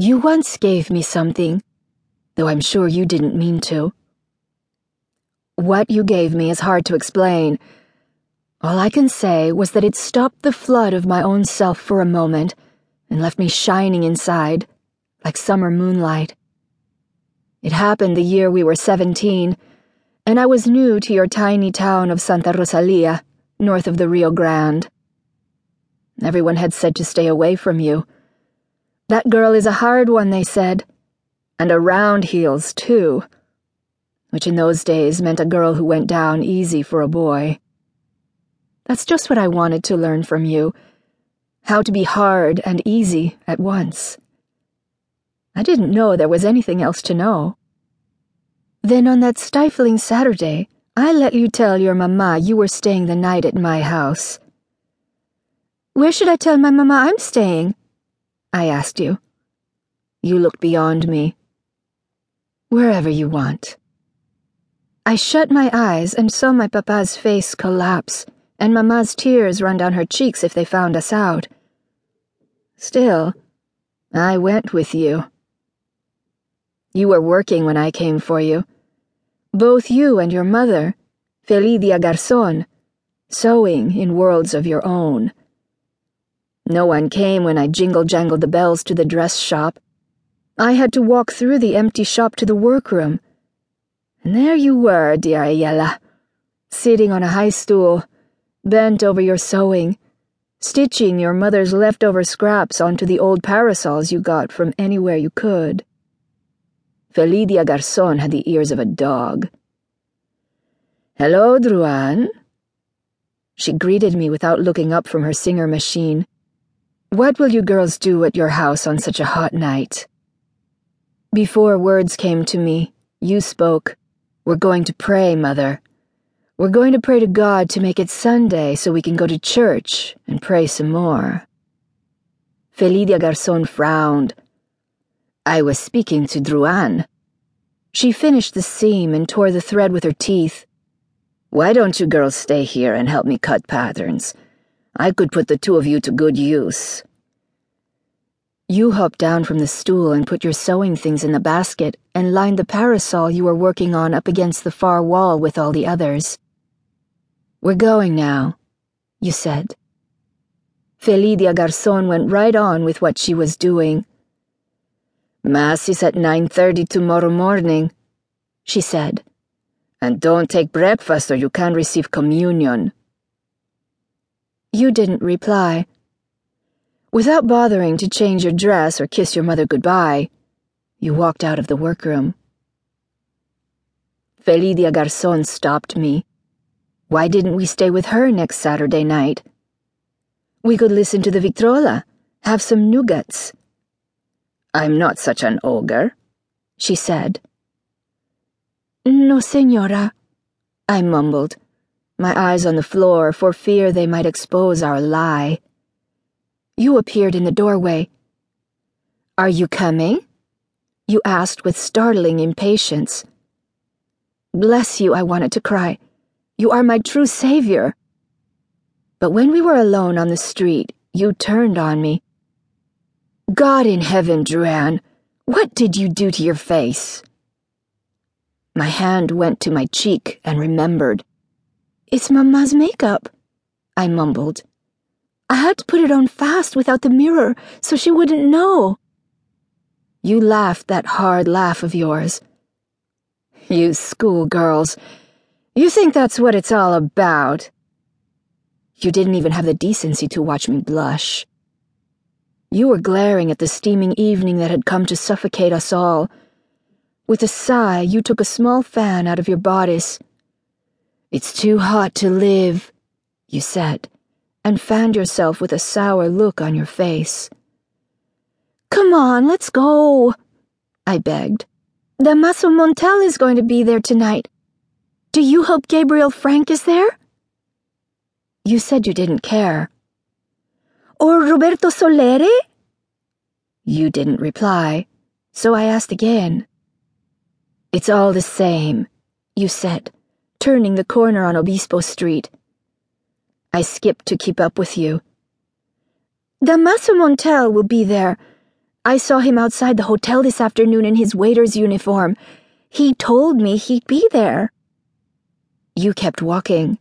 You once gave me something, though I'm sure you didn't mean to. What you gave me is hard to explain. All I can say was that it stopped the flood of my own self for a moment and left me shining inside, like summer moonlight. It happened the year we were 17, and I was new to your tiny town of Santa Rosalia, north of the Rio Grande. Everyone had said to stay away from you. That girl is a hard one, they said, and a round heels, too which in those days meant a girl who went down easy for a boy. That's just what I wanted to learn from you how to be hard and easy at once. I didn't know there was anything else to know. Then on that stifling Saturday, I let you tell your mamma you were staying the night at my house. Where should I tell my mamma I'm staying? I asked you. You looked beyond me. Wherever you want. I shut my eyes and saw my papa's face collapse and Mamma's tears run down her cheeks if they found us out. Still, I went with you. You were working when I came for you. Both you and your mother, Felidia Garzon, sewing in worlds of your own. No one came when I jingle jangled the bells to the dress shop. I had to walk through the empty shop to the workroom and there you were, dear Ayela, sitting on a high stool, bent over your sewing, stitching your mother's leftover scraps onto the old parasols you got from anywhere you could. Felidia Garzon had the ears of a dog. Hello, Druan. She greeted me without looking up from her singer machine. What will you girls do at your house on such a hot night? Before words came to me, you spoke. We're going to pray, Mother. We're going to pray to God to make it Sunday so we can go to church and pray some more. Felidia Garzon frowned. I was speaking to Druan. She finished the seam and tore the thread with her teeth. Why don't you girls stay here and help me cut patterns? I could put the two of you to good use. You hopped down from the stool and put your sewing things in the basket and lined the parasol you were working on up against the far wall with all the others. We're going now, you said. Felidia Garzon went right on with what she was doing. Mass is at 9.30 tomorrow morning, she said. And don't take breakfast or you can't receive communion. You didn't reply. Without bothering to change your dress or kiss your mother goodbye, you walked out of the workroom. Felidia Garzon stopped me. Why didn't we stay with her next Saturday night? We could listen to the Victrola, have some nougats. I'm not such an ogre, she said. No, senora, I mumbled, my eyes on the floor for fear they might expose our lie. You appeared in the doorway. Are you coming? You asked with startling impatience. Bless you, I wanted to cry. You are my true savior. But when we were alone on the street, you turned on me. God in heaven, Druan, what did you do to your face? My hand went to my cheek and remembered. It's Mamma's makeup, I mumbled. I had to put it on fast without the mirror so she wouldn't know. You laughed that hard laugh of yours. You schoolgirls. You think that's what it's all about. You didn't even have the decency to watch me blush. You were glaring at the steaming evening that had come to suffocate us all. With a sigh, you took a small fan out of your bodice. It's too hot to live, you said and fanned yourself with a sour look on your face. Come on, let's go, I begged. Damaso Montel is going to be there tonight. Do you hope Gabriel Frank is there? You said you didn't care. Or Roberto Solere? You didn't reply, so I asked again. It's all the same, you said, turning the corner on Obispo Street. I skipped to keep up with you. Damaso Montel will be there, I saw him outside the hotel this afternoon in his waiter's uniform. He told me he'd be there. You kept walking.